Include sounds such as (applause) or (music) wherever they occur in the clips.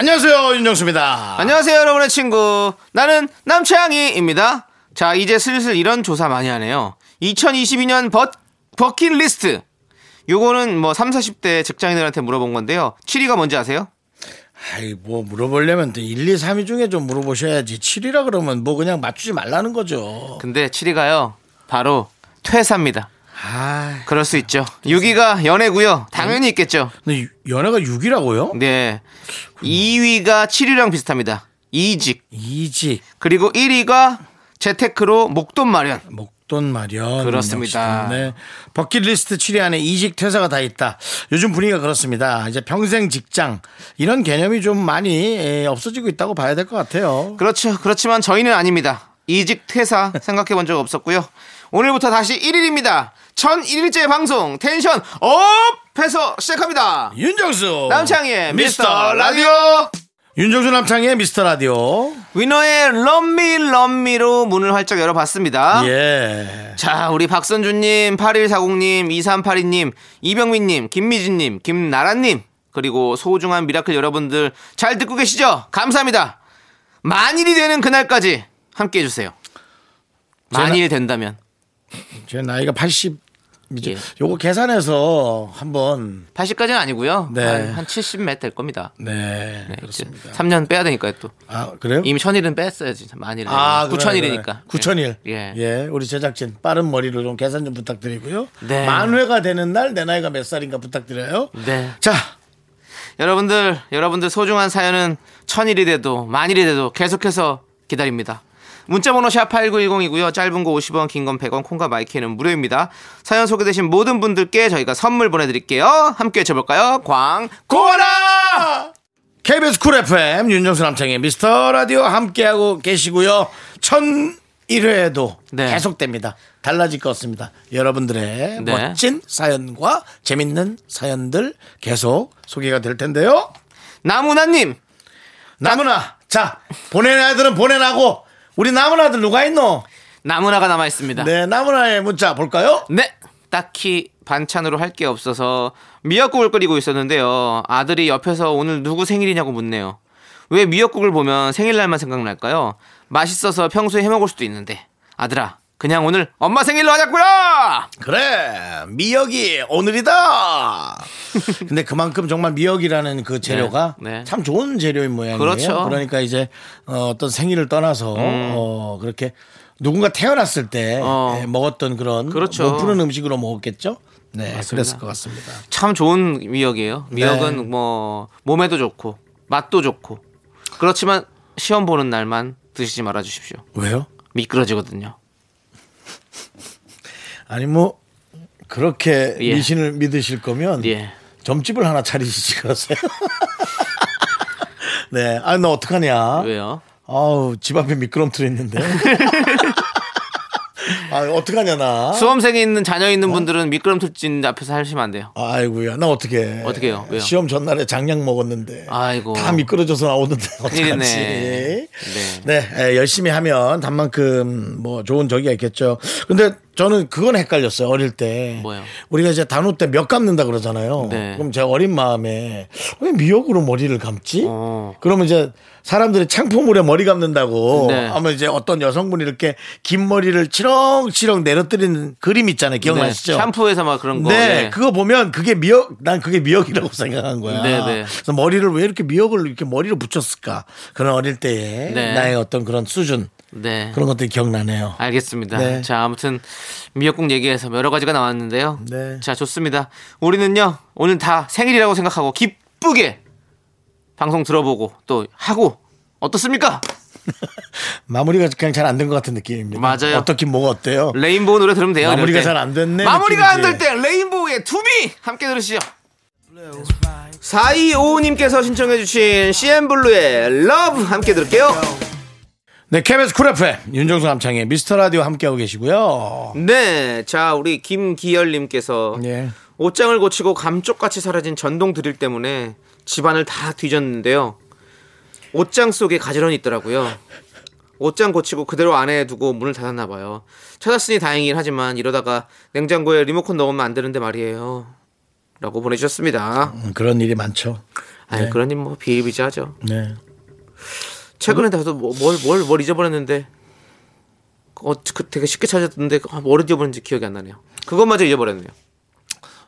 안녕하세요 윤정수입니다. 안녕하세요, 여러분의 친구. 나는 남창희입니다. 자, 이제 슬슬 이런 조사 많이 하네요. 2022년 버, 버킷리스트. 요거는 뭐 3, 40대 직장인들한테 물어본 건데요. 7위가 뭔지 아세요? 아이 뭐 물어보려면 또 1, 2, 3위 중에 좀 물어보셔야지 7위라 그러면 뭐 그냥 맞추지 말라는 거죠. 근데 7위가요. 바로 퇴사입니다. 아, 그럴 수 있죠. 6위가 연애고요. 당연히 있겠죠. 근데 유- 연애가 6위라고요? 네. 2위가 7위랑 비슷합니다. 이직. 이직, 그리고 1위가 재테크로 목돈 마련. 목돈 마련. 그렇습니다. 역시, 네. 버킷리스트 7위 안에 이직, 퇴사가 다 있다. 요즘 분위기가 그렇습니다. 이제 평생 직장 이런 개념이 좀 많이 에, 없어지고 있다고 봐야 될 것 같아요. 그렇죠. 그렇지만 저희는 아닙니다. 이직 퇴사 생각해 본 적 없었고요. 오늘부터 다시 1일입니다. 1001일째 방송 tension up 해서 시작합니다. 윤정수 남창희의 미스터 라디오. 윤정수 남창희의 미스터 라디오. 위너의 Love Me Love Me로 문을 활짝 열어봤습니다. 예. 자, 우리 박선주님, 8140님, 2382님, 이병민님, 김미진님, 김나라님, 그리고 소중한 미라클 여러분들 잘 듣고 계시죠? 감사합니다. 만일이 되는 그날까지 함께 해 주세요. 만일이 된다면. 제 나이가 80. 이제 예. 요거 계산해서 한번 80까지는 아니고요. 네. 한, 한 70몇 될 겁니다. 네, 네, 그렇습니다. 3년 빼야 되니까요, 또. 아 그래요? 이미 천일은 뺐어야지, 만일은. 아, 9천일이니까. 9천일. 예. 예. 우리 제작진 빠른 머리로 좀 계산 좀 부탁드리고요. 네. 만 회가 되는 날 내 나이가 몇 살인가 부탁드려요. 네. 자, 여러분들, 여러분들 소중한 사연은 천일이 돼도 만일이 돼도 계속해서 기다립니다. 문자번호 샵 8910이고요. 짧은 거 50원, 긴 건 100원, 콩과 마이크는 무료입니다. 사연 소개되신 모든 분들께 저희가 선물 보내드릴게요. 함께 외쳐볼까요? 광고라! KBS 쿨 FM 윤정수 남창희의 미스터 라디오 함께하고 계시고요. 1001회에도 네. 계속됩니다. 달라질 것 없습니다. 여러분들의 네. 멋진 사연과 재밌는 사연들 계속 소개가 될 텐데요. 나무나님! 나무나 자 보낸 아들은 보내라고 우리 나무나 아들 누가 있노? 나무나가 남아 있습니다. 네 나무나의 문자 볼까요? 네. 딱히 반찬으로 할 게 없어서 미역국을 끓이고 있었는데요. 아들이 옆에서 오늘 누구 생일이냐고 묻네요. 왜 미역국을 보면 생일날만 생각날까요? 맛있어서 평소에 해먹을 수도 있는데. 아들아, 그냥 오늘 엄마 생일로 하자꾸요! 그래 미역이 오늘이다. (laughs) 근데 그만큼 정말 미역이라는 그 재료가 네, 네. 참 좋은 재료인 모양이에요. 그렇죠. 음. 그러니까 이제 어, 떤 생일을 떠나서 어, 그렇게 누군가 태어났을 때 어. 예, 먹었던 그런 그렇죠. 몸 푸는 음식으로 먹었겠죠. 네, 그랬을 것 같습니다. 참 좋은 미역이에요. 미역은 네. 뭐 몸에도 좋고 맛도 좋고 그렇지만 시험 보는 날만 드시지 말아 주십시오. 왜요? 미끄러지거든요. (laughs) 아니 뭐 그렇게 예. 미신을 믿으실 거면 예. 점집을 하나 차리시지 그러세요? (laughs) 네, 아너 어떡하냐? 왜요? 아우 집 앞에 미끄럼틀 있는데. (laughs) 아 어떡하냐 나. 수험생이 있는 자녀 있는 분들은 미끄럼 틀진 앞에서 하시면 안 돼요. 아이고야 나 어떻게? 어떻게 해요? 왜요? 시험 전날에 장량 먹었는데. 아이고. 다 미끄러져서 나오는데 (laughs) 큰일이네. 어떡하지? 네. 네, 에, 열심히 하면 단만큼 뭐 좋은 적이 있겠죠. 근데 저는 그건 헷갈렸어요 어릴 때. 뭐요? 우리가 이제 단오 때몇 감는다 그러잖아요. 네. 그럼 제 어린 마음에 왜 미역으로 머리를 감지? 어. 그러면 이제 사람들이 창포물에 머리 감는다고 네. 하면 이제 어떤 여성분이 이렇게 긴 머리를 치렁치렁 내려뜨리는 그림 있잖아요. 기억나시죠? 네, 샴푸에서 막 그런 거. 네, 네. 그거 보면 그게 미역, 난 그게 미역이라고 생각한 거야. 네, 네. 그래서 머리를 왜 이렇게 미역을 이렇게 머리로 붙였을까? 그런 어릴 때의 네. 나의 어떤 그런 수준 네. 그런 것들이 기억나네요. 알겠습니다. 네. 자, 아무튼 미역국 얘기해서 여러 가지가 나왔는데요. 네. 자, 좋습니다. 우리는요, 오늘 다 생일이라고 생각하고 기쁘게 방송 들어보고 또 하고 어떻습니까? (laughs) 마무리가 그냥 잘 안 된 것 같은 느낌입니다. 맞아요. 어떻긴 뭐가 어때요? 레인보우 노래 들으면 돼요. 마무리가 때. 잘안 됐네, 마무리가 안. 될 때 레인보우의 To Me 함께 들으시죠. 4255님께서 신청해주신 CN블루의 Love 함께 들을게요. 네, KBS 쿨 FM 윤정수 남창희의 미스터 라디오 함께하고 계시고요. 네, 자 우리 김기열님께서 예. 옷장을 고치고 감쪽같이 사라진 전동 드릴 때문에 집안을 다 뒤졌는데요. 옷장 속에 가지런히 있더라고요. 옷장 고치고 그대로 안에 두고 문을 닫았나 봐요. 찾았으니 다행이긴 하지만 이러다가 냉장고에 리모컨 넣으면 안 되는데 말이에요. 라고 보내주셨습니다. 음, 그런 일이 많죠. 아니 그런 일 뭐 비일비재하죠. 네. 최근에 나도 뭐- 뭘, 뭘, 뭘 잊어버렸는데 어, 그 되게 쉽게 찾았는데 아, 뭘 잊어버렸는지 기억이 안 나네요. 그것마저 잊어버렸네요.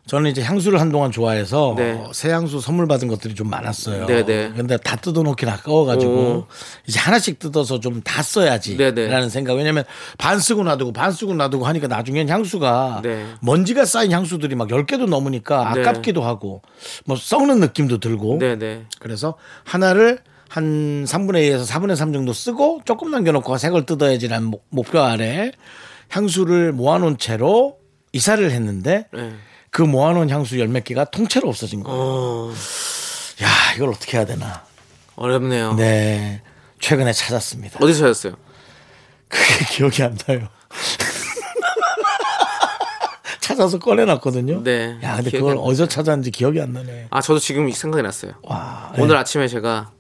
저는 이제 향수를 한동안 좋아해서 네. 새 향수 선물 받은 것들이 좀 많았어요. 네, 네. 근데 다 뜯어놓긴 아까워가지고 오. 이제 하나씩 뜯어서 좀 다 써야지. 네, 네. 라는 생각. 왜냐면 반 쓰고 놔두고 반 쓰고 놔두고 하니까 나중엔 향수가 네. 먼지가 쌓인 향수들이 막 10개도 넘으니까 네. 아깝기도 하고 뭐 썩는 느낌도 들고. 네네. 그래서 하나를 한 3분의 2에서 4분의 3 정도 쓰고 조금 남겨놓고 새걸 뜯어야지라는 목- 목표 아래 향수를 모아놓은 채로 이사를 했는데 네. 그 모아놓은 향수 열 몇 개가 통째로 없어진 거예요. 어, 야 이걸 어떻게 해야 되나. 어렵네요. 네 최근에 찾았습니다. 어디서 찾았어요? 그게 (laughs) 기억이 안 나요. (laughs) 찾아서 꺼내놨거든요. 네. 야 근데 그걸. 어디서 찾았는지 기억이 안 나네. 아 저도 지금 생각이 났어요. 와 오늘 네. 아침에 제가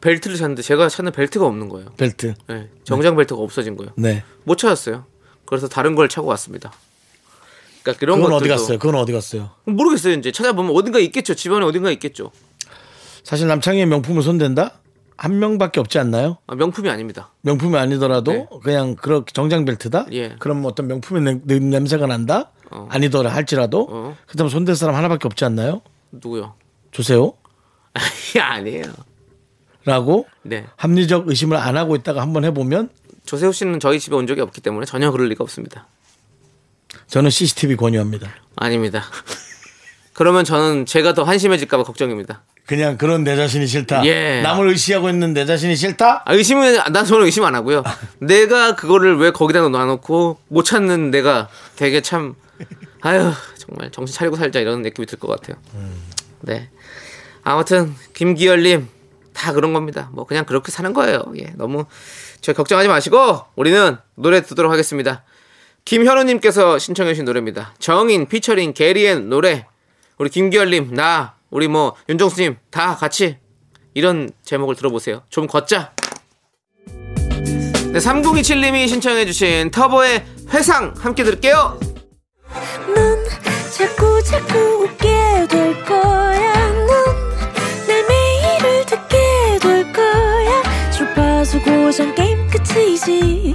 벨트를 찾는데 제가 찾는 벨트가 없는 거예요. 벨트. 네, 정장 벨트가 없어진 거예요. 네. 못 찾았어요. 그래서 다른 걸 차고 왔습니다. 그러니까 그런 것들도 어디 갔어요? 그건 어디 갔어요? 모르겠어요. 이제 찾아보면 어딘가 있겠죠. 집안에 어딘가 있겠죠. 사실 남창희의 명품을 손댄다? 한 명밖에 없지 않나요? 아, 명품이 아닙니다. 명품이 아니더라도 네. 그냥 그렇게 정장 벨트다? 예. 그럼 어떤 명품의 냄, 냄- 냄새가 난다? 어. 아니더라 할지라도 어. 그다음 손댈 사람 하나밖에 없지 않나요? 누구요? 주세요. (laughs) 아니에요. 라고 네. 합리적 의심을 안 하고 있다가 한번 해보면 조세호 씨는 저희 집에 온 적이 없기 때문에 전혀 그럴 리가 없습니다. 저는 CCTV 권유합니다. 아닙니다. (laughs) 그러면 저는 제가 더 한심해질까봐 걱정입니다. 그냥 그런 내 자신이 싫다. 예. 남을 의시하고 있는 내 자신이 싫다? 아, 의심은 난 저는 의심 안 하고요. (laughs) 내가 그거를 왜 거기다 놔놓고 못 찾는 내가 되게 참 아유 정말 정신 차리고 살자 이런 느낌이 들 것 같아요. 네. 아무튼 김기열님 다 그런 겁니다. 뭐 그냥 그렇게 사는 거예요. 예, 너무 저 걱정하지 마시고 우리는 노래 듣도록 하겠습니다. 김현우님께서 신청해주신 노래입니다. 정인 피처링 게리의 노래. 우리 김기열님 나 우리 뭐 윤정수님 다 같이 이런 제목을 들어보세요. 좀 걷자. 네, 3027님이 신청해주신 터보의 회상 함께 들을게요. 넌 자꾸 자꾸 웃게 될 거야. 넌내 매일을 듣게 될 거야. 주파수 고정 게임 끝이지.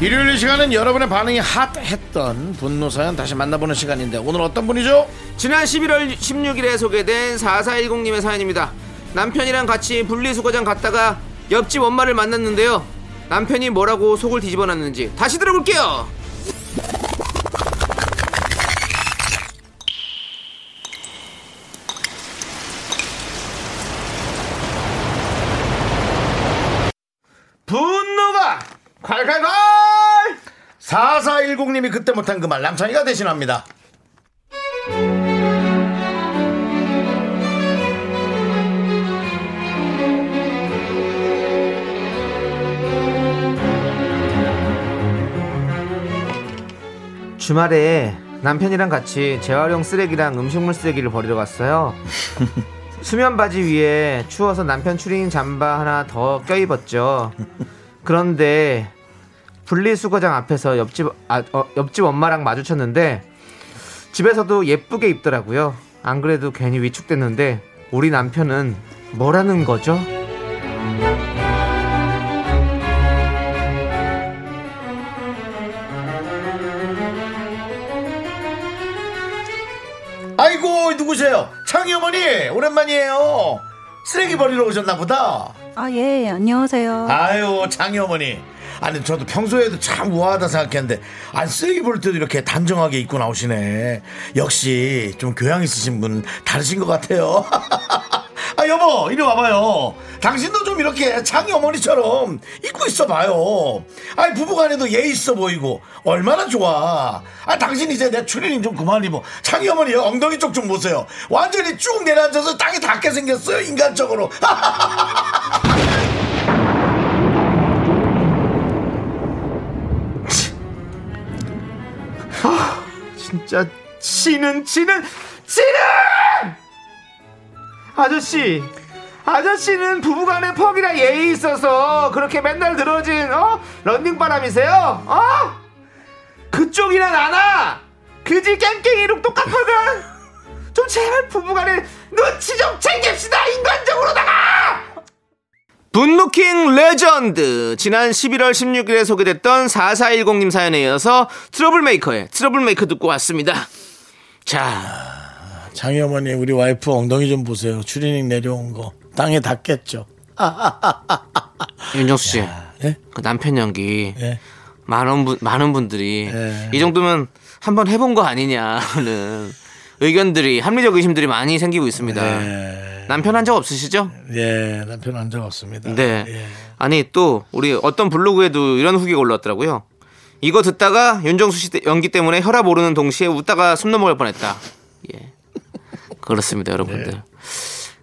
일요일 이 시간은 여러분의 반응이 핫했던 분노 사연 다시 만나보는 시간인데 오늘 어떤 분이죠? 지난 11월 16일에 소개된 4410님의 사연입니다. 남편이랑 같이 분리수거장 갔다가 옆집 엄마를 만났는데요. 남편이 뭐라고 속을 뒤집어 놨는지 다시 들어볼게요. 4410님이 그때 못한 그 말 남창이가 대신합니다 주말에 남편이랑 같이 재활용 쓰레기랑 음식물 쓰레기를 버리러 갔어요. (laughs) 수면 바지 위에 추워서 남편 추리닝 잠바 하나 더 껴입었죠. 그런데 분리수거장 앞에서 옆집 아, 어, 옆집 엄마랑 마주쳤는데 집에서도 예쁘게 입더라고요. 안 그래도 괜히 위축됐는데 우리 남편은 뭐라는 거죠? 아이고 누구세요? 창희 어머니 오랜만이에요. 쓰레기 버리러 오셨나 보다. 아, 예, 안녕하세요. 아유, 창희 어머니. 아니, 저도 평소에도 참 우아하다 생각했는데, 안 쓰레기 버릴 때도 이렇게 단정하게 입고 나오시네. 역시 좀 교양 있으신 분 다르신 것 같아요. (laughs) 아, 여보, 이리 와봐요. 당신도 좀 이렇게 창희 어머니처럼 입고 있어 봐요. 아니, 부부간에도 예의 있어 보이고, 얼마나 좋아. 아, 당신 이제 내 추리닝 좀 그만 입어. 창희 어머니 엉덩이 쪽 좀 보세요. 완전히 쭉 내려앉아서 땅에 닿게 생겼어요, 인간적으로. (laughs) 진짜 치는 치는 치는 아저씨 아저씨는 부부간의 퍽이나 예의 있어서 그렇게 맨날 늘어진 어? 런닝바람이세요? 어? 그쪽이나 나나? 그지 깽깽이look 똑같거든? 좀 제발 부부간에 눈치 좀 챙깁시다 인간적으로다가! 분노킹 레전드. 지난 11월 16일에 소개됐던 4410님 사연에 이어서 트러블메이커의 Trouble Maker 듣고 왔습니다. 자 장희 어머니 우리 와이프 엉덩이 좀 보세요. 추리닝 내려온 거 땅에 닿겠죠. (laughs) 윤정수 씨, 예? 그 남편 연기 예. 많은 분 많은 분들이 예. 이 정도면 한번 해본 거 아니냐는 의견들이 합리적 의심들이 많이 생기고 있습니다. 예. 남편 한 적 없으시죠? 예, 남편 한 적 없습니다. 네. 예. 아니 또 우리 어떤 블로그에도 이런 후기가 올라왔더라고요. 이거 듣다가 윤정수 씨 때- 연기 때문에 혈압 오르는 동시에 웃다가 숨 넘어갈 뻔했다. 예. 그렇습니다, 여러분들. 네.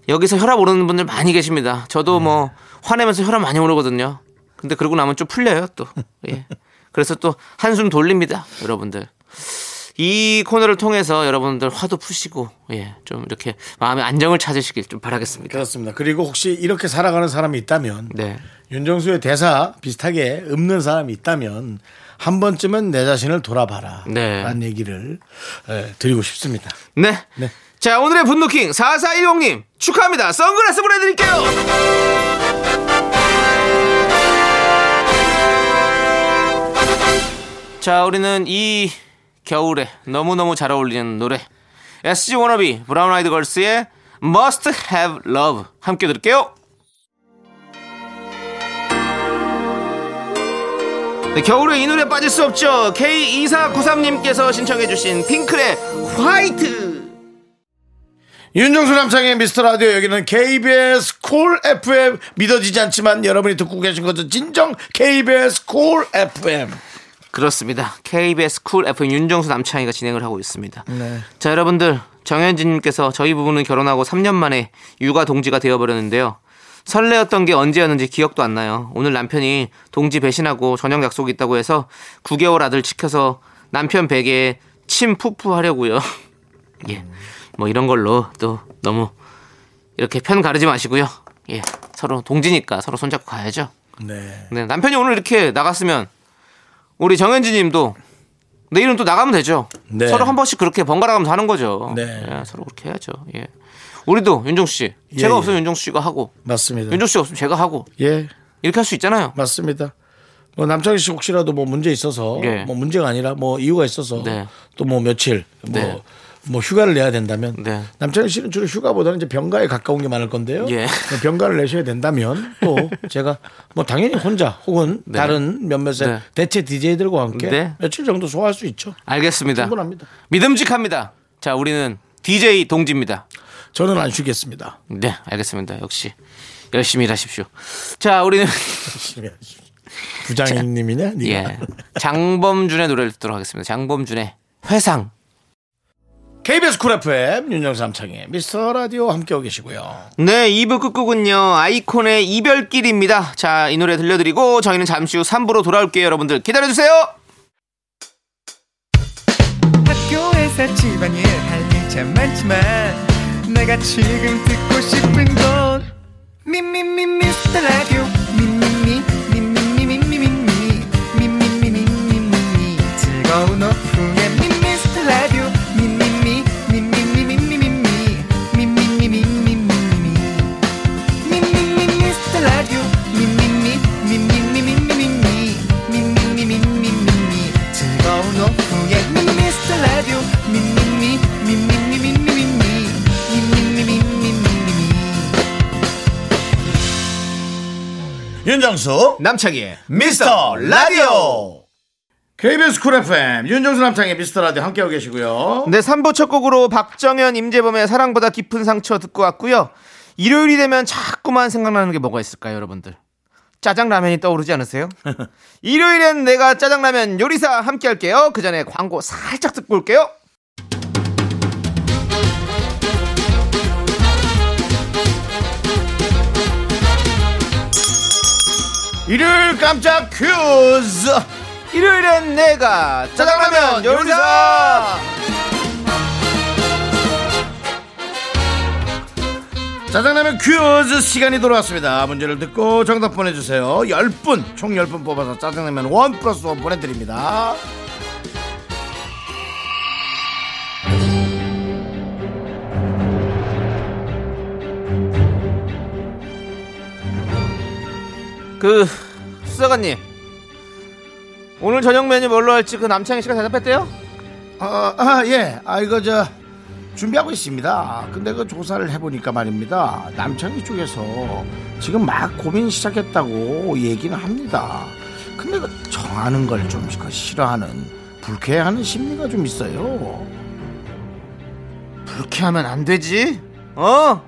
여기서 혈압 오르는 분들 많이 계십니다. 저도 뭐 화내면서 혈압 많이 오르거든요. 근데 그러고 나면 좀 풀려요, 또. 예. 그래서 또 한숨 돌립니다, 여러분들. 이 코너를 통해서 여러분들 화도 푸시고 예, 좀 이렇게 마음의 안정을 찾으시길 좀 바라겠습니다. 그렇습니다. 그리고 혹시 이렇게 살아가는 사람이 있다면 네. 윤정수의 대사 비슷하게 읊는 사람이 있다면 한 번쯤은 내 자신을 돌아봐라. 네. 라는 얘기를 예, 드리고 싶습니다. 네. 네. 자, 오늘의 분노킹 4410님 축하합니다. 선글라스 보내드릴게요. 자, 우리는 이 겨울에 너무너무 잘 어울리는 노래 SG 워너비 브라운 아이드 걸스의 Must Have Love 함께 들을게요. 네, 겨울에 이 노래 빠질 수 없죠. K2493님께서 신청해주신 핑클의 White. 윤정수 남창희의 미스터 라디오 여기는 KBS 쿨 FM 믿어지지 않지만 여러분이 듣고 계신 것은 진정 KBS 쿨 FM. 그렇습니다. KBS 쿨 FM 윤정수 남창희가 진행을 하고 있습니다. 네. 자, 여러분들 정현진님께서 저희 부부는 결혼하고 3년 만에 육아 동지가 되어버렸는데요. 설레었던 게 언제였는지 기억도 안 나요. 오늘 남편이 동지 배신하고 저녁 약속이 있다고 해서 9개월 아들 지켜서 남편 베개에 침 푸푸 하려고요. (laughs) 예. 뭐 이런 걸로 또 너무 이렇게 편 가르지 마시고요. 예. 서로 동지니까 서로 손잡고 가야죠. 네. 네, 남편이 오늘 이렇게 나갔으면 우리 정현진 님도 내일은 또 나가면 되죠. 네. 서로 한 번씩 그렇게 번갈아 가면서 하는 거죠. 네. 예, 서로 그렇게 해야죠. 예. 우리도 윤정수 씨. 예, 제가 예. 없으면 윤정수 씨가 하고 맞습니다. 윤정수 씨가 없으면 제가 하고 예, 이렇게 할 수 있잖아요. 맞습니다. 뭐 남창희 씨 혹시라도 뭐 문제 있어서 예. 뭐 문제가 아니라 뭐 이유가 있어서 네. 또뭐 며칠 뭐 네. 뭐 휴가를 내야 된다면 네. 남창희 씨는 주로 휴가보다는 이제 병가에 가까운 게 많을 건데요. 예. 뭐 병가를 내셔야 된다면 또 제가 뭐 당연히 혼자 혹은 네. 다른 몇몇의 네. 대체 DJ들과 함께 네. 며칠 정도 소화할 수 있죠. 알겠습니다. 충분합니다. 믿음직합니다. 자, 우리는 DJ 동지입니다. 저는 안 쉬겠습니다. 네, 알겠습니다. 역시 열심히 일하십시오. 자, 우리는 부장님이냐? 네가. 예. 장범준의 노래를 듣도록 하겠습니다. 장범준의 회상. KBS 쿨 FM 윤정수 남창희 미스터 라디오 함께하고 계시고요. 네, 2부 끝곡은요. 아이콘의 이별길입니다. 자, 이 노래 들려드리고 저희는 잠시 후 3부로 돌아올게요. 여러분들 기다려주세요. 학교에서 집안일 할일참 많지만 내가 지금 듣고 싶은 건 미미미 미스터 라디오 윤정수 남창희의 미스터 라디오 KBS 쿨 FM 윤정수 남창희의 미스터 라디오 함께하고 계시고요 네, 3부 첫 곡으로 박정현, 임재범의 사랑보다 깊은 상처 듣고 왔고요. 일요일이 되면 자꾸만 생각나는 게 뭐가 있을까요, 여러분들? 짜장라면이 떠오르지 않으세요? (laughs) 일요일엔 내가 짜장라면 요리사 함께 할게요. 그 전에 광고 살짝 듣고 올게요. 일요일 깜짝 퀴즈. 일요일엔 내가 짜장라면 요리사! 짜장라면 퀴즈 시간이 돌아왔습니다. 문제를 듣고 정답 보내주세요. 10분 총 10분 뽑아서 짜장라면 원 플러스 원 보내드립니다 그, 수사관님. 오늘 저녁 메뉴 뭘로 할지 그 남창희 씨가 대답했대요? 아, 아, 예. 아, 이거 저 준비하고 있습니다. 근데 그 조사를 해보니까 말입니다. 남창희 쪽에서 지금 막 고민 시작했다고 얘기는 합니다. 근데 그 정하는 걸 좀 싫어하는 불쾌해하는 심리가 좀 있어요. 그렇게 하면 안 되지. 어?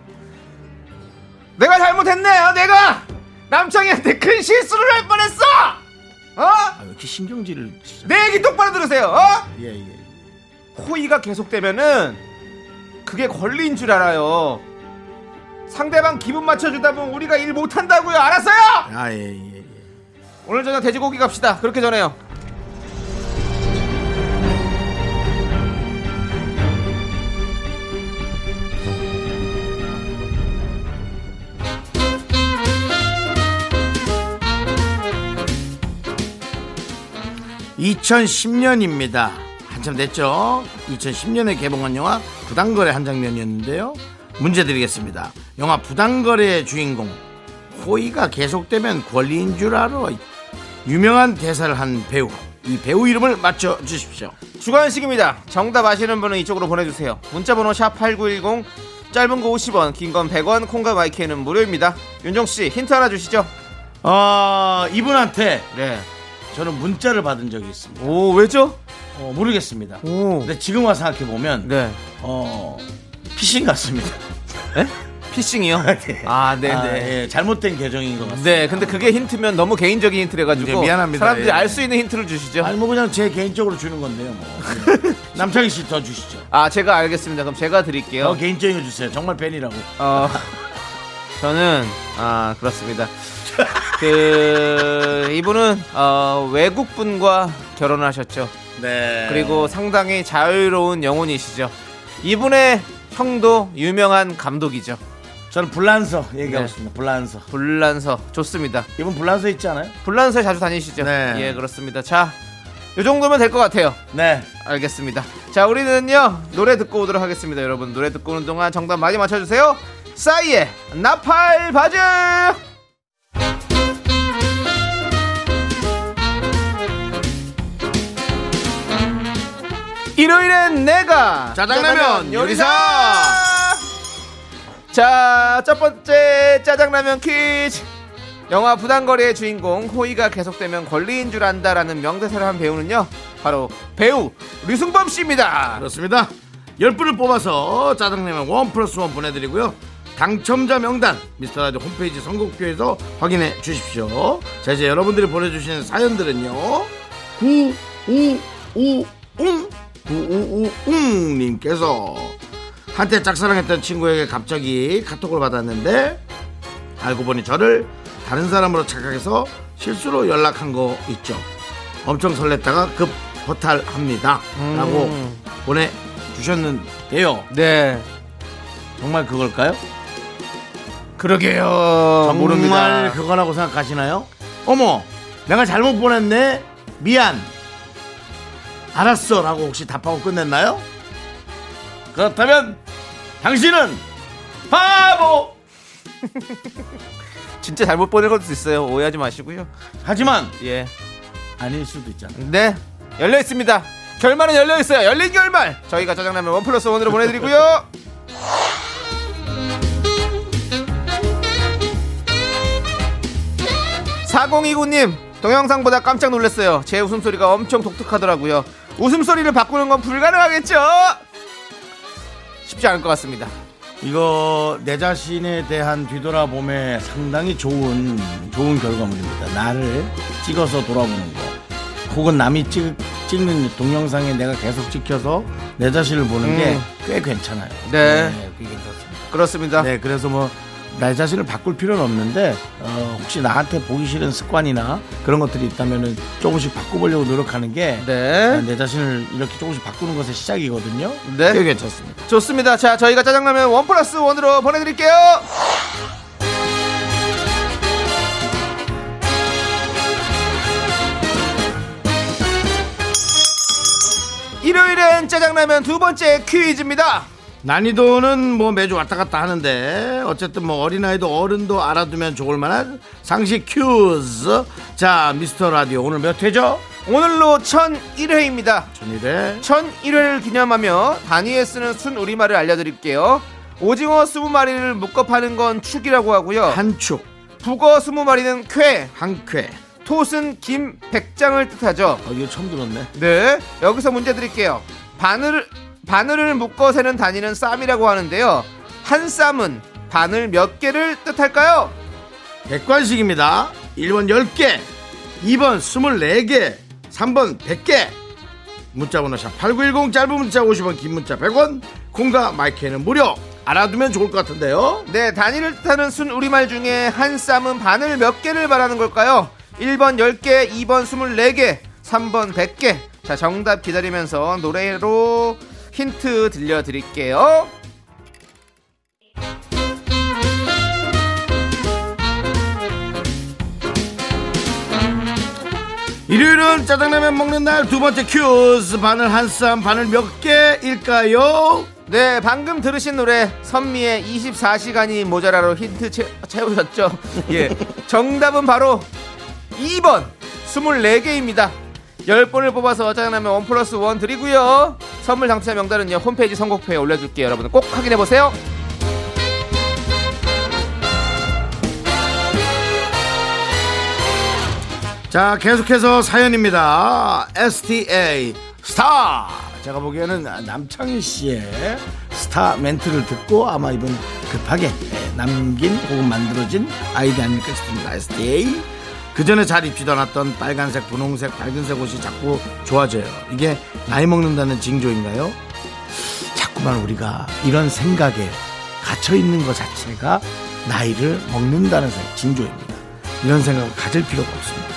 내가 잘못했네요. 내가 남창희한테 큰 실수를 할 뻔했어. 어? 아, 왜 이렇게 신경질을 진짜. 내 얘기 똑바로 들으세요. 어? 예, 예. 호의가 계속되면은 그게 권리인 줄 알아요. 상대방 기분 맞춰주다 보면 우리가 일 못한다고요. 알았어요? 아, 예, 예, 예. 오늘 저녁 돼지고기 갑시다. 그렇게 전해요. 2010년입니다. 한참 됐죠? 2010년에 개봉한 영화 부당거래 한 장면이었는데요. 문제 드리겠습니다. 영화 부당거래의 주인공 호의가 계속되면 권리인 줄 알아. 유명한 대사를 한 배우. 이 배우 이름을 맞춰 주십시오. 주관식입니다. 정답 아시는 분은 이쪽으로 보내주세요. 문자번호 샵 8910 짧은 거 50원 긴 건 100원 콩과 마이크는 무료입니다. 윤정씨 힌트 하나 주시죠. 어, 이분한테 네. 저는 문자를 받은 적이 있습니다. 오 왜죠? 어, 모르겠습니다. 오. 근데 지금 와서 생각해 보면 네. 어, 피싱 같습니다. 에? 피싱이요? (laughs) 네. 아 네네. 아, 예, 잘못된 계정인 것 같습니다. 네, 근데 그게 힌트면 너무 개인적인 힌트래가지고 네, 미안합니다. 사람들이 예. 알수 있는 힌트를 주시죠. 아니 뭐 그냥 제 개인적으로 주는 건데요. 뭐. (laughs) 남창희 씨 더 주시죠. 아 제가 알겠습니다. 그럼 제가 드릴게요. 더 개인적인 거 주세요. 정말 팬이라고. 어, 저는 아 그렇습니다. (laughs) 그 이분은 어, 외국 분과 결혼을 하셨죠. 네. 그리고 상당히 자유로운 영혼이시죠. 이분의 형도 유명한 감독이죠. 저는 불란서 얘기하고 네. 있습니다. 불란서. 불란서 좋습니다. 이분 불란서 있지 않아요? 불란서에 자주 다니시죠? 네. 예 그렇습니다. 자, 이 정도면 될 것 같아요. 네. 알겠습니다. 자, 우리는요 노래 듣고 오도록 하겠습니다. 여러분 노래 듣고 오는 동안 정답 많이 맞춰주세요. 싸이의 나팔 바즈. 일요일엔 내가 짜장라면 요리사! 자, 첫 번째 짜장라면 퀴즈. 영화 부당거리의 주인공 호의가 계속되면 권리인 줄 안다라는 명대사를 한 배우는요. 바로 배우 류승범 씨입니다. 그렇습니다. 10분을 뽑아서 짜장라면 원 플러스 원 보내드리고요. 당첨자 명단 미스터라디오 홈페이지 선곡표에서 확인해 주십시오. 자 이제 여러분들이 보내주시는 사연들은요. 9555웅 9555웅님께서 한때 짝사랑했던 친구에게 갑자기 카톡을 받았는데 알고 보니 저를 다른 사람으로 착각해서 실수로 연락한 거 있죠. 엄청 설렜다가 급 허탈합니다. 라고 음. 보내주셨는데요. 네. 정말 그걸까요? 그러게요. 정말 모릅니다. 그거라고 생각하시나요? 어머, 내가 잘못 보냈네. 미안. 알았어 라고 혹시 답하고 끝냈나요? 그렇다면 당신은 바보. (laughs) 진짜 잘못 보낼 것도 있어요. 오해하지 마시고요. 하지만 예. 아닐 수도 있잖아요. 네. 열려 있습니다. 결말은 열려 있어요. 열린 결말. 저희가 짜장라면 원 플러스 원으로 보내드리고요. 4029님 동영상보다 깜짝 놀랐어요. 제 웃음소리가 엄청 독특하더라고요. 웃음소리를 바꾸는 건 불가능하겠죠? 쉽지 않을 것 같습니다. 이거 내 자신에 대한 뒤돌아봄에 상당히 좋은 좋은 결과물입니다. 나를 찍어서 돌아보는 거. 혹은 남이 찍, 찍는 동영상에 내가 계속 찍혀서 내 자신을 보는 게꽤 괜찮아요. 네. 그게 괜찮습니다. 그렇습니다. 네, 그래서 뭐 내 자신을 바꿀 필요는 없는데 어, 혹시 나한테 보기 싫은 습관이나 그런 것들이 있다면은 조금씩 바꿔보려고 노력하는 게 네. 내 자신을 이렇게 조금씩 바꾸는 것의 시작이거든요. 네. 꽤 괜찮습니다. 좋습니다. 자, 저희가 짜장라면 원 플러스 원으로 보내드릴게요. 일요일엔 짜장라면 두 번째 퀴즈입니다. 난이도는 뭐 매주 왔다 갔다 하는데 어쨌든 뭐 어린아이도 어른도 알아두면 좋을 만한 상식 큐즈 자 미스터 라디오 오늘 몇 회죠? 오늘로 1001회입니다. 천일회 1001회를 기념하며 단위에 쓰는 순 우리말을 알려드릴게요. 오징어 20마리를 묶어 파는 건 축이라고 하고요. 한축 북어 20마리는 쾌, 한쾌 톳은 김 100장을 뜻하죠. 어, 이거 처음 들었네 네, 여기서 문제 드릴게요. 바늘 바늘을 묶어 세는 단위는 쌈이라고 하는데요. 한 쌈은 바늘 몇 개를 뜻할까요? 객관식입니다 1번 10개 2번 24개 3번 100개 문자번호 샵8910 짧은 문자 50원 긴 문자 100원 콩과 마이크는 무료 알아두면 좋을 것 같은데요 네, 단위를 뜻하는 순 우리말 중에 한 쌈은 바늘 몇 개를 말하는 걸까요? 1번 10개, 2번 24개, 3번 100개. 자, 정답 기다리면서 노래로 힌트 들려드릴게요. 일요일은 짜장라면 먹는 날 두 번째 퀴즈 바늘 한 쌈 바늘 몇 개일까요? 네, 방금 들으신 노래 선미의 24시간이 모자라로 힌트 채, 채우셨죠? 예. 정답은 바로 2번 24개입니다. 10분을 뽑아서 짜장라면 one plus one 드리고요. 선물 당첨자 명단은요. 홈페이지 선곡표에 올려둘게요. 여러분들 꼭 확인해 보세요. 자 계속해서 사연입니다 STA 스타 제가 보기에는 남창희 씨의 스타 멘트를 듣고 아마 이번 급하게 예, 남긴 혹은 만들어진 아이디 아닐까 싶습니다 STA 그 전에 잘 입지도 않았던 빨간색 분홍색 밝은색 옷이 자꾸 좋아져요 이게 나이 먹는다는 징조인가요? 자꾸만 우리가 이런 생각에 갇혀 있는 것 자체가 나이를 먹는다는 생- 징조입니다. 이런 생각을 가질 필요가 없습니다.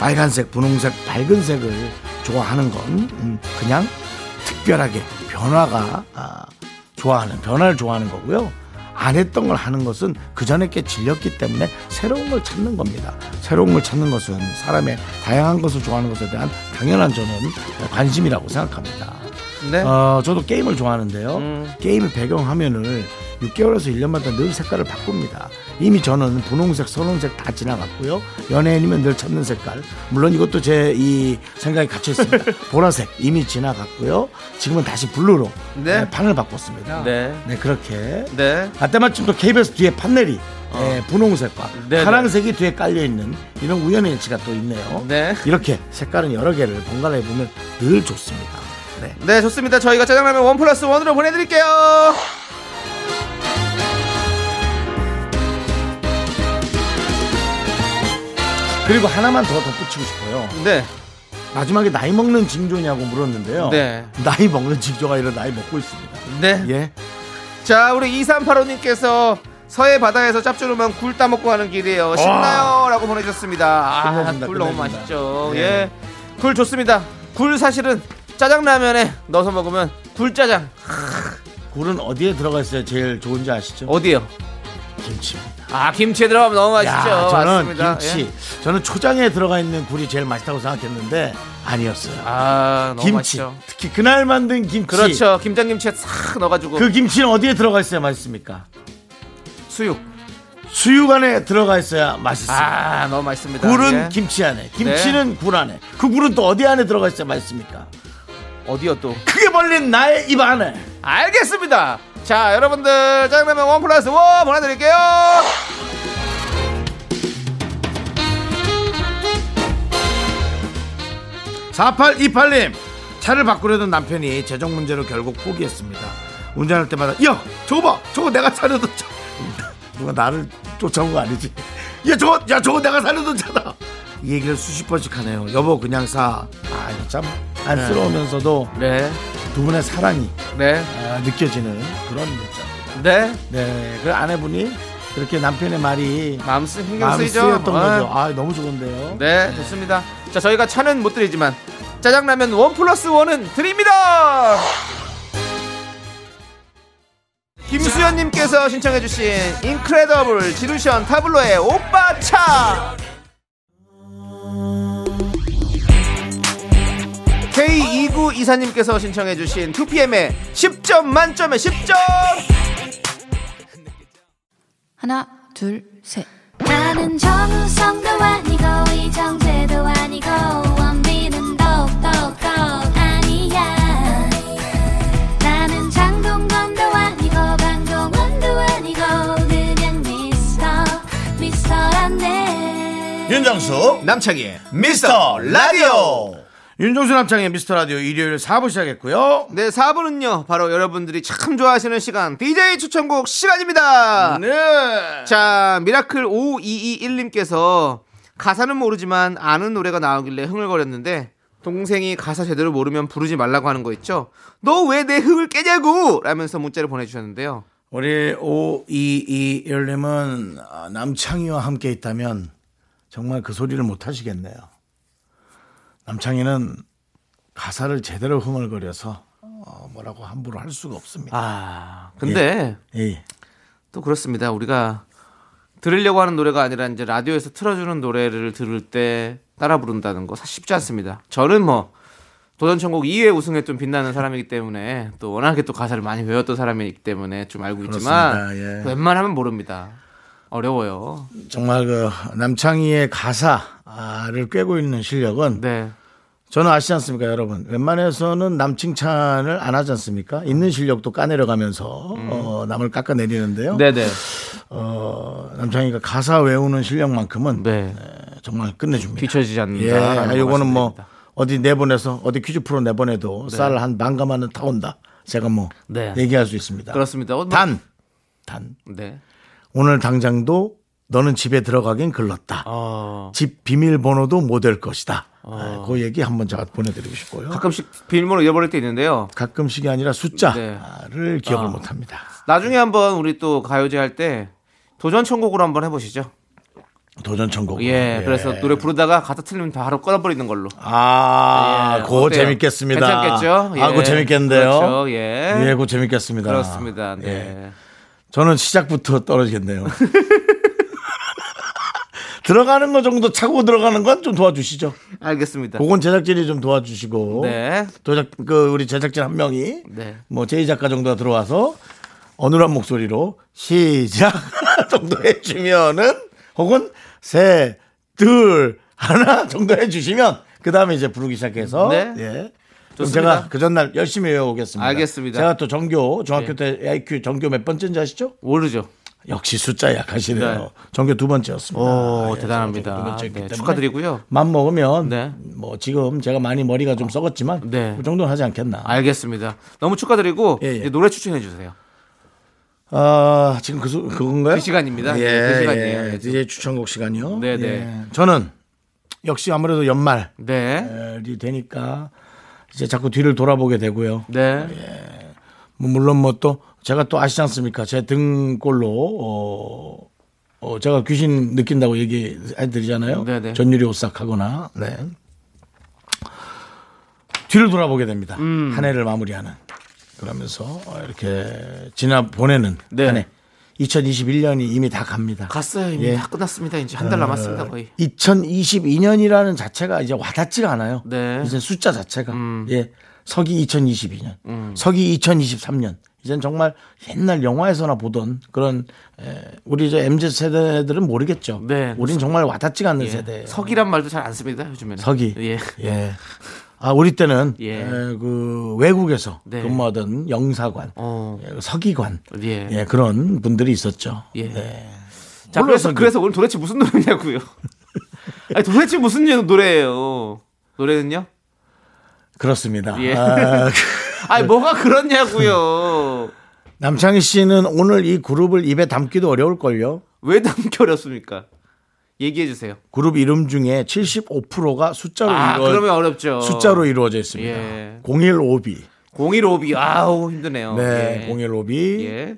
빨간색, 분홍색, 밝은색을 좋아하는 건 음, 그냥 특별하게 변화가 아, 좋아하는 변화를 좋아하는 거고요. 안 했던 걸 하는 것은 그 전에 게 질렸기 때문에 새로운 걸 찾는 겁니다. 새로운 걸 찾는 것은 사람의 다양한 것을 좋아하는 것에 대한 당연한 저는 관심이라고 생각합니다. 네. 어, 저도 게임을 좋아하는데요. 음. 게임의 배경 화면을 6개월에서 1년마다 늘 색깔을 바꿉니다. 이미 저는 분홍색, 선홍색 다 지나갔고요. 연예인이면 늘 찾는 색깔. 물론 이것도 제 이 생각이 갇혀 있습니다. (laughs) 보라색 이미 지나갔고요. 지금은 다시 블루로 네. 네, 판을 바꿨습니다. 네. 그렇게. 네. 아, 때마침 또 KBS 뒤에 판넬이 예, 분홍색과 네, 파란색이 뒤에 깔려 있는 이런 우연의 일치가 또 있네요. 네. 이렇게 색깔은 여러 개를 번갈아 입으면 늘 좋습니다. 네. 네, 좋습니다. 저희가 짜장라면 원 플러스 원으로 보내드릴게요. 그리고 하나만 더 덧붙이고 싶어요. 네. 마지막에 나이 먹는 징조냐고 물었는데요. 네. 나이 먹는 징조가 아니라 나이 먹고 있습니다. 네. 예. 자, 우리 2385님께서 서해 바다에서 짭조름한 굴 따먹고 가는 길이에요. 신나요? 라고 보내주셨습니다. 아, 끝내준다, 굴 너무 끝내준다. 맛있죠. 네. 예. 굴 좋습니다. 굴 사실은 짜장라면에 넣어서 먹으면 굴짜장. 굴은 어디에 들어가 있어야 제일 좋은지 아시죠? 어디요? 김치입니다. 아, 김치에 들어가면 너무 맛있죠. 야, 저는 맞습니다. 김치. 예. 저는 초장에 들어가 있는 굴이 제일 맛있다고 생각했는데 아니었어요. 아, 너무 김치. 맛있죠. 특히 그날 만든 김치. 그렇죠. 김장김치에 싹 넣어가지고 그 김치는 어디에 들어가 있어야 맛있습니까? 수육. 수육 안에 들어가 있어야 맛있어요. 아, 너무 맛있습니다. 굴은 예. 김치 안에, 김치는 굴 안에. 그 굴은 또 어디 안에 들어가 있어야 맛있습니까? 어디요 또? 크게 벌린 나의 입 안에. 알겠습니다. 자, 여러분들 짜장라면 원 플러스 원 보내드릴게요. 4828님 차를 바꾸려던 남편이 재정 문제로 결국 포기했습니다. 운전할 때마다 야 저거 봐 저거 내가 사려던 차 (laughs) 누가 나를 쫓아온 거 아니지? 야 저거 야 저거 내가 사려던 차다. 이 얘기를 수십 번씩 하네요 여보 그냥 사 아 참 안쓰러우면서도 네. 두 분의 사랑이 네. 아, 느껴지는 그런 문자입니다 네. 네, 그 아내분이 그렇게 남편의 말이 마음 쓰 신경 마음이 쓰이죠. 쓰였던 아, 거죠. 아, 너무 좋은데요. 네, 좋습니다. 자, 저희가 차는 못 드리지만 짜장라면 원 플러스 원은 드립니다. 김수현님께서 신청해주신 인크레더블 지루션 타블로의 오빠 차. K29 이사님께서 신청해 주신 2PM의 10점 만점에 10점. 하나, 둘, 셋. 나는 정우성도 아니고 이정재도 아니고 원빈은 더욱더 아니야 나는 장동건도 아니고 강동원도 아니고 그냥 미스터 미스터란데 윤정수 남창희의 미스터 라디오. 윤정수 남창희의 미스터 라디오 일요일 4부 시작했고요. 네, 4부는요, 바로 여러분들이 참 좋아하시는 시간, DJ 추천곡 시간입니다. 네. 자, 미라클 5221님께서 가사는 모르지만 아는 노래가 나오길래 흥얼거렸는데, 동생이 가사 제대로 모르면 부르지 말라고 하는 거 있죠? 너 왜 내 흥을 깨냐고! 라면서 문자를 보내주셨는데요. 우리 5221님은 아, 남창희와 함께 있다면 정말 그 소리를 못 하시겠네요. 남창희는 가사를 제대로 흥얼거려서 어, 뭐라고 함부로 할 수가 없습니다. 아, 근데 예. 또 그렇습니다. 우리가 들으려고 하는 노래가 아니라 이제 라디오에서 틀어주는 노래를 들을 때 따라 부른다는 거 사실 쉽지 않습니다. 저는 뭐 도전천곡 2회 우승에 좀 빛나는 사람이기 때문에 또 워낙에 또 가사를 많이 외웠던 사람이기 때문에 좀 알고 있지만. 예. 웬만하면 모릅니다. 어려워요. 정말 그 남창희의 가사를 꿰고 있는 실력은 네. 저는 아시지 않습니까, 여러분? 웬만해서는 남 칭찬을 안 하지 않습니까? 있는 실력도 까내려가면서 어, 남을 깎아내리는데요. 음. 네네. 어, 남창희가 가사 외우는 실력만큼은 네. 정말 끝내줍니다. 뒤처지지 않는다. 예, 라는 요거는 뭐. 어디 내보내서 어디 퀴즈 프로 내보내도 쌀한 반가마는 타온다. 제가 뭐 네. 얘기할 수 있습니다. 그렇습니다. 어, 뭐- 단, 단 네. 오늘 당장도 너는 집에 들어가긴 글렀다. 어, 집 비밀번호도 못 될 것이다. 아, 그 얘기 한번 제가 보내드리고 싶고요. 가끔씩 비밀번호 잃어버릴 때 있는데요. 가끔씩이 아니라 숫자를 네. 기억을 아. 못합니다. 나중에 한번 우리 또 가요제 할 때 도전 천곡으로 한번 해보시죠. 도전 천국. 예, 그래서 노래 부르다가 가사 틀리면 바로 꺼버리는 걸로. 아, 예, 그거 어때요? 재밌겠습니다. 괜찮겠죠? 아, 그거 예. 재밌겠는데요. 그렇죠, 예. 예, 그거 재밌겠습니다. 그렇습니다. 네. 예. 저는 시작부터 떨어지겠네요. (laughs) 들어가는 거 정도 차고 들어가는 건 좀 도와주시죠. 알겠습니다. 그건 제작진이 좀 도와주시고. 네. 도작, 그, 우리 제작진 한 명이. 네. 뭐, 제이 작가 정도가 들어와서 어눌한 목소리로 시작 (laughs) 정도 해주면은 혹은 셋, 둘, 하나 정도 해주시면 그 다음에 이제 부르기 시작해서. 네. 예. 그럼. 제가 그 전날 열심히 외워오겠습니다. 알겠습니다. 제가 또 전교, 중학교 예. 때 IQ 전교 몇 번째인지 아시죠? 모르죠. 역시 숫자 약하시네요. 네. 전교 두 번째였습니다. 오, 예, 대단합니다. 두 네, 축하드리고요. 맘 먹으면 네. 뭐 지금 제가 많이 머리가 좀 썩었지만 네. 그 정도는 하지 않겠나. 알겠습니다. 너무 축하드리고 예, 예. 이제 노래 추천해 주세요. 아, 지금 그, 수- 그건가요? 그 시간입니다. 예, 네, 그 시간이에요. 예, 예. DJ 추천곡 시간이요. 네, 네. 예. 저는 역시 아무래도 연말이 네. 되니까 이제 자꾸 뒤를 돌아보게 되고요. 네. 뭐 물론 뭐 또 제가 또 아시지 않습니까? 제 등골로 어, 어 제가 귀신 느낀다고 얘기해 드리잖아요. 네, 네. 전율이 오싹하거나 네. 뒤를 돌아보게 됩니다. 음. 한 해를 마무리하는 그러면서 어, 이렇게 지나 보내는 네. 한 해. 2021년이 이미 다 갑니다. 갔어요. 이미 예. 다 끝났습니다. 이제 한 달 남았습니다. 거의. 2022년이라는 자체가 이제 와닿지가 않아요. 네. 이제 숫자 자체가. 음. 예. 서기 2022년, 서기 2023년. 이젠 정말 옛날 영화에서나 보던 그런 에, 우리 저 MZ 세대들은 모르겠죠. 네. 우린 정말 와닿지가 않는 예. 세대. 석이란 말도 잘 안 씁니다. 요즘에는. 서기. 예. 예. (laughs) 아 우리 때는 예. 에, 그 외국에서 네. 근무하던 영사관, 어. 예, 서기관, 예. 예, 그런 분들이 있었죠. 예. 네. 자, 그래서 석이. 그래서 오늘 도대체 무슨 노래냐고요? (laughs) 아니, 도대체 무슨 노래예요? 노래는요? 그렇습니다. 예. 아, (laughs) 아니 뭐가 그렇냐고요. 남창희 씨는 오늘 이 그룹을 입에 담기도 어려울걸요. 왜 담기 어렵습니까? 얘기해 주세요. 그룹 이름 중에 75%가 숫자로 아 이루어 그러면 어렵죠. 숫자로 이루어져 있습니다. 예. 015B. 015비 아우 힘드네요. 네, 예. 015B. 예.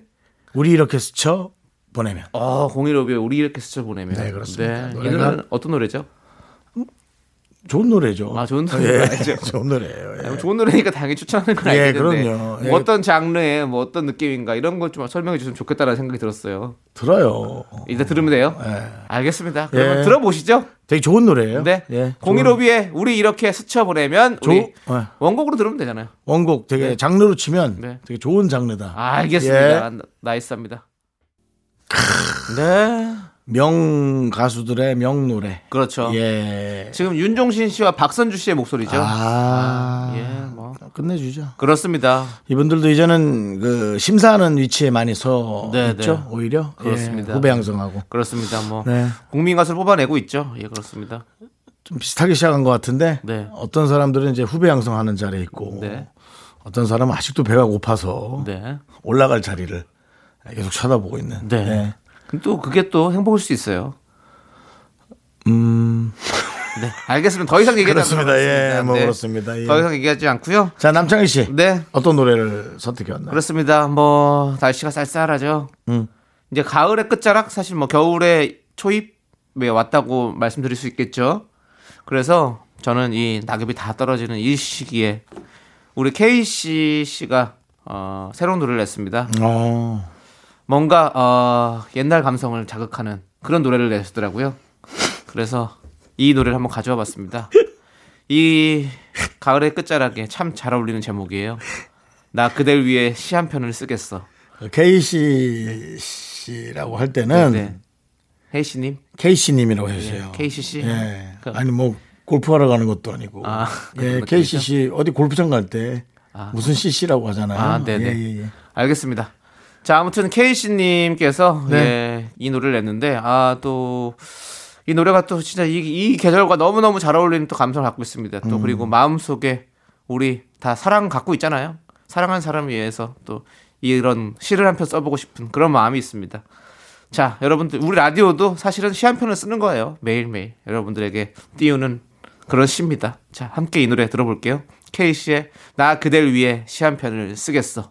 우리 이렇게 스쳐 보내면. 어, 015비 우리 이렇게 스쳐 보내면. 네, 그렇습니다. 이 노래가- 노래는 어떤 노래죠? 좋은 노래죠. 아, 좋은 노래 예. (laughs) 좋은 노래예요. 예. 뭐 좋은 노래니까 당연히 추천하는 건 예, 알겠는데 그럼요. 뭐 예. 어떤 장르의 뭐 어떤 느낌인가 이런 걸 좀 설명해 주시면 좋겠다라는 생각이 들었어요. 들어요. 이제 들으면 돼요? 예. 알겠습니다. 그러면 예. 들어보시죠. 되게 좋은 노래예요. 네. 예, 015B에 우리 이렇게 스쳐 보내면 조- 우리 예. 원곡으로 들으면 되잖아요. 원곡 되게 장르로 치면 네. 되게 좋은 장르다. 알겠습니다. 예. 나- 나이스합니다. 네. 명 가수들의 명 노래. 그렇죠. 예. 지금 윤종신 씨와 박선주 씨의 목소리죠. 아, 예, 뭐 끝내주죠. 그렇습니다. 이분들도 이제는 그 심사하는 위치에 많이 서 네, 있죠. 네. 오히려 그렇습니다. 예, 후배 양성하고 그렇습니다. 뭐 네. 국민 가수를 뽑아내고 있죠. 예, 그렇습니다. 좀 비슷하게 시작한 것 같은데 네. 어떤 사람들은 이제 후배 양성하는 자리에 있고 네. 어떤 사람은 아직도 배가 고파서 네. 올라갈 자리를 계속 쳐다보고 있는. 네. 또 그게 또 행복일 수 있어요. 음. (laughs) 네, 알겠습니다. 더 이상 얘기하지 않도록 그렇습니다. 예. 뭐 네. 그렇습니다. 예. 더 이상 얘기하지 않고요. 자 남창희 씨, 네, 어떤 노래를 선택해 왔나요? 그렇습니다. 뭐 날씨가 쌀쌀하죠. 음. 이제 가을의 끝자락 사실 뭐 겨울의 초입에 왔다고 말씀드릴 수 있겠죠. 그래서 저는 이 낙엽이 다 떨어지는 이 시기에 우리 KC 씨가 어, 새로운 노래를 냈습니다. 어, 뭔가 어, 옛날 감성을 자극하는 그런 노래를 내셨더라고요. 그래서 이 노래를 한번 가져와 봤습니다. 이 가을의 끝자락에 참 잘 어울리는 제목이에요. 나 그댈 위해 시 한 편을 쓰겠어. KC 씨라고 할 때는 네. 혜이씨님, KC 님이라고 해주세요. KC 씨. 예. 그- 아니 뭐 골프하러 가는 것도 아니고. 아, 예, 그런 것들이죠? 씨 어디 골프장 갈때 아. 무슨 CC라고 하잖아요. 아, 네네. 예, 예, 예. 알겠습니다. 자, 아무튼 케이씨 님께서 네. 예, 이 노래를 냈는데 아 또 이 노래가 또 진짜 이, 이 계절과 너무 너무 잘 어울리는 또 감성을 갖고 있습니다. 음. 또 그리고 마음 속에 우리 다 사랑 갖고 있잖아요. 사랑한 사람을 위해서 또 이런 시를 한 편 써보고 싶은 그런 마음이 있습니다. 자, 여러분들 우리 라디오도 사실은 시 한 편을 쓰는 거예요. 매일매일 여러분들에게 띄우는 그런 시입니다. 자, 함께 이 노래 들어볼게요. 케이씨의 나 그댈 위해 시 한 편을 쓰겠어.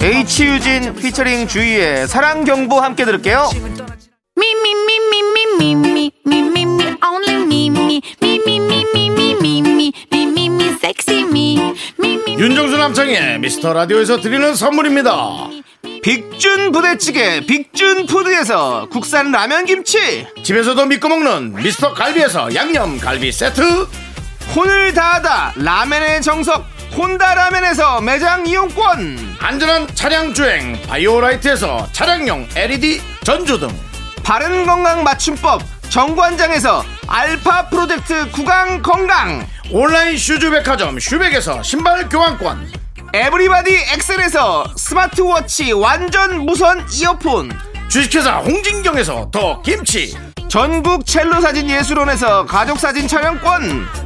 H유진 피처링 주희의 사랑 경보 함께 들을게요. 윤정수 남창의 미스터 라디오에서 드리는 선물입니다. 빅준 부대찌개 빅준 푸드에서 국산 라면 김치 집에서도 믿고 먹는 미스터 갈비에서 양념 갈비 세트 혼을 다하다 라면의 정석 혼다 라면에서 매장 이용권 안전한 차량 주행 바이오라이트에서 차량용 LED 전조등. 바른 건강 맞춤법 정관장에서 알파 프로젝트 구강 건강 온라인 슈즈 백화점 슈백에서 신발 교환권. 에브리바디 엑셀에서 스마트워치 완전 무선 이어폰 주식회사 홍진경에서 더 김치. 전국 첼로 사진 예술원에서 가족 사진 촬영권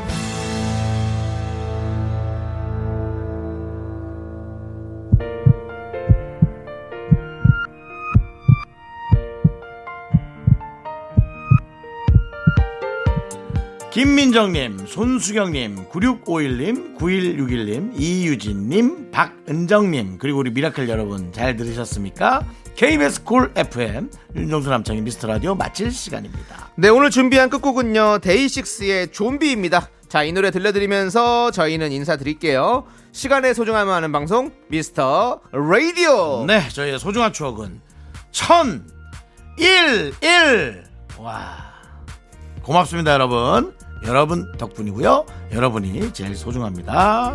김민정님, 손수경님, 9651님, 9161님, 이유진님, 박은정님, 그리고 우리 Miracle 여러분 잘 들으셨습니까? KBS Cool FM, 윤정수 남창희 미스터 라디오 마칠 시간입니다. 네, 오늘 준비한 끝곡은요. 데이식스의 좀비입니다. 자, 이 노래 들려드리면서 저희는 인사드릴게요. 시간의 소중함을 아는 방송 미스터 라디오. 네, 저희의 소중한 추억은 천, 일, 일. 와. 고맙습니다, 여러분. 여러분 덕분이고요. 여러분이 제일 소중합니다.